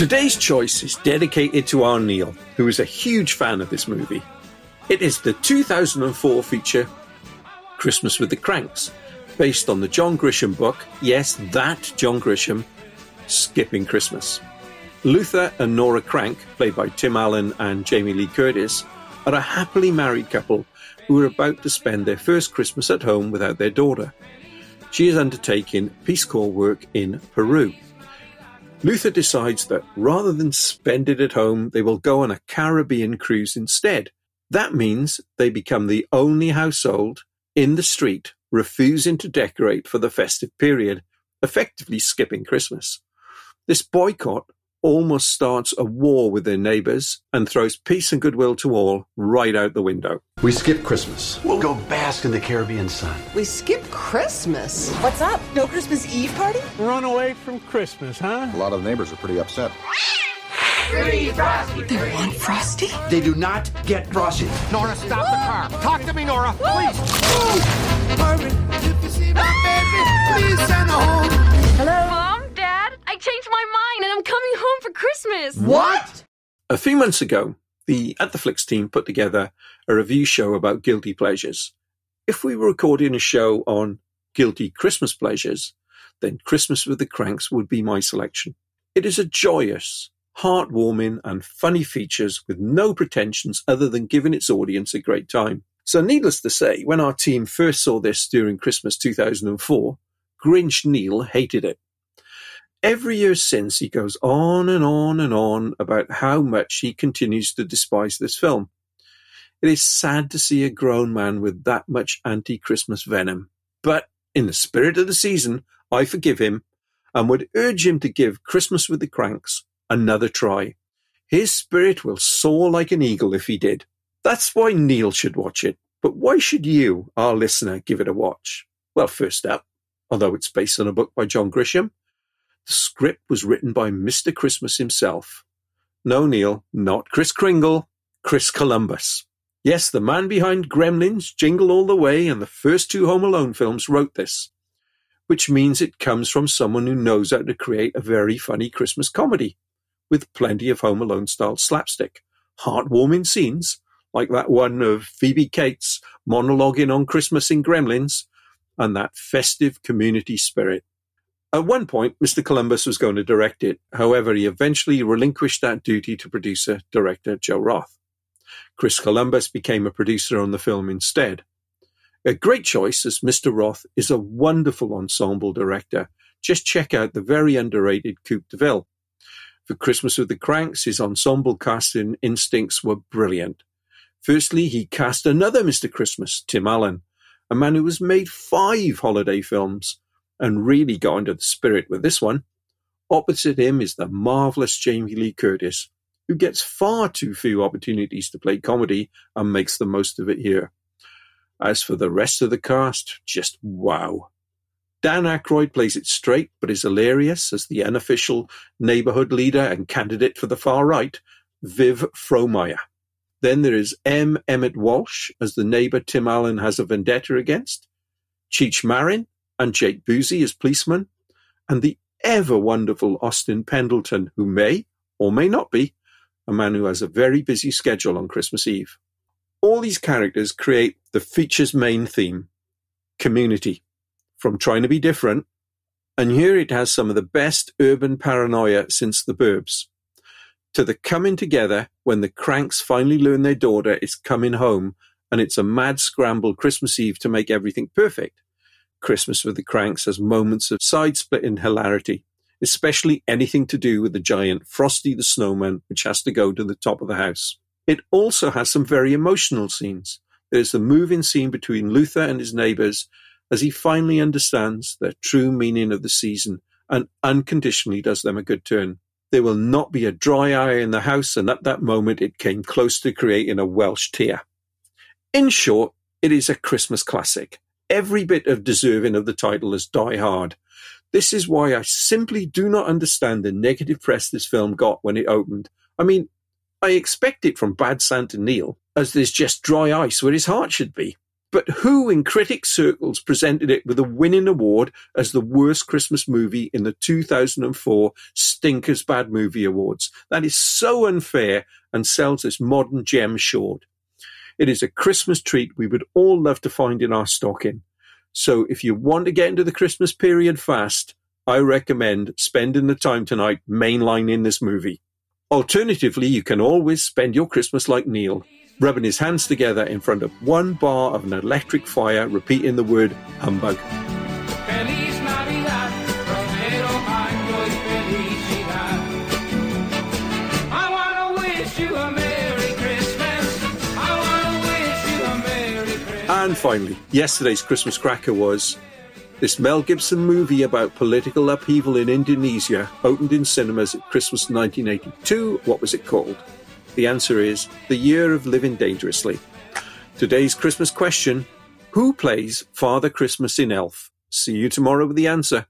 Today's choice is dedicated to our Neil, who is a huge fan of this movie. It is the 2004 feature Christmas with the Cranks, based on the John Grisham book, yes, that John Grisham, Skipping Christmas. Luther and Nora Crank, played by Tim Allen and Jamie Lee Curtis, are a happily married couple who are about to spend their first Christmas at home without their daughter. She is undertaking Peace Corps work in Peru. Luther decides that rather than spend it at home, they will go on a Caribbean cruise instead. That means they become the only household in the street refusing to decorate for the festive period, effectively skipping Christmas. This boycott almost starts a war with their neighbours and throws peace and goodwill to all right out the window. We skip Christmas. We'll go bask in the Caribbean sun. We skip Christmas. What's up? No Christmas Eve party? Run away from Christmas, huh? A lot of the neighbors are pretty upset. Frosty? They want Frosty? They do not get frosty. Nora, stop the car. Talk to me, Nora, please. Hello? For Christmas. What? A few months ago, the At the Flicks team put together a review show about guilty pleasures. If we were recording a show on guilty Christmas pleasures, then Christmas with the Cranks would be my selection. It is a joyous, heartwarming, and funny features with no pretensions other than giving its audience a great time. So, needless to say, when our team first saw this during Christmas 2004, Grinch Neil hated it. Every year since, he goes on and on and on about how much he continues to despise this film. It is sad to see a grown man with that much anti Christmas venom. But in the spirit of the season, I forgive him and would urge him to give Christmas with the Cranks another try. His spirit will soar like an eagle if he did. That's why Neil should watch it. But why should you, our listener, give it a watch? Well, first up, although it's based on a book by John Grisham, the script was written by Mr. Christmas himself. No, Neil, not Kris Kringle, Chris Columbus. Yes, the man behind Gremlins, Jingle All the Way, and the first two Home Alone films wrote this, which means it comes from someone who knows how to create a very funny Christmas comedy, with plenty of Home Alone style slapstick, heartwarming scenes, like that one of Phoebe Cates monologuing on Christmas in Gremlins, and that festive community spirit. At one point, Mr. Columbus was going to direct it. However, he eventually relinquished that duty to producer director Joe Roth. Chris Columbus became a producer on the film instead. A great choice, as Mr. Roth is a wonderful ensemble director. Just check out the very underrated Coupe de Ville. For Christmas with the Cranks, his ensemble casting instincts were brilliant. Firstly, he cast another Mr. Christmas, Tim Allen, a man who has made five holiday films and really got into the spirit with this one. Opposite him is the marvellous Jamie Lee Curtis, who gets far too few opportunities to play comedy and makes the most of it here. As for the rest of the cast, just wow. Dan Aykroyd plays it straight but is hilarious as the unofficial neighbourhood leader and candidate for the far right, Vic Frohmeyer. Then there is M. Emmett Walsh as the neighbour Tim Allen has a vendetta against, Cheech Marin and Jake Busey as policeman, and the ever wonderful Austin Pendleton, who may or may not be a man who has a very busy schedule on Christmas Eve. All these characters create the feature's main theme community, from trying to be different, and here it has some of the best urban paranoia since the Burbs to the coming together when the Cranks finally learn their daughter is coming home and it's a mad scramble Christmas Eve to make everything perfect. Christmas with the Cranks has moments of side splitting hilarity, especially anything to do with the giant Frosty the Snowman, which has to go to the top of the house. It also has some very emotional scenes. There's the moving scene between Luther and his neighbors as he finally understands the true meaning of the season and unconditionally does them a good turn. There will not be a dry eye in the house, and at that moment it came close to creating a Welsh tear. In short, it is a Christmas classic, every bit of deserving of the title as Die Hard. This is why I simply do not understand the negative press this film got when it opened. I mean, I expect it from Bad Santa Neil, as there's just dry ice where his heart should be. But who in critic circles presented it with a winning award as the worst Christmas movie in the 2004 Stinkers Bad Movie Awards? That is so unfair and sells this modern gem short. It is a Christmas treat we would all love to find in our stocking. So if you want to get into the Christmas period fast, I recommend spending the time tonight mainlining this movie. Alternatively, you can always spend your Christmas like Neil, rubbing his hands together in front of one bar of an electric fire, repeating the word humbug. Feliz Navidad, prospero finally, yesterday's Christmas cracker was this Mel Gibson movie about political upheaval in Indonesia opened in cinemas at Christmas 1982. What was it called? The answer is The Year of Living Dangerously. Today's Christmas question Who plays Father Christmas in Elf? See you tomorrow with the answer.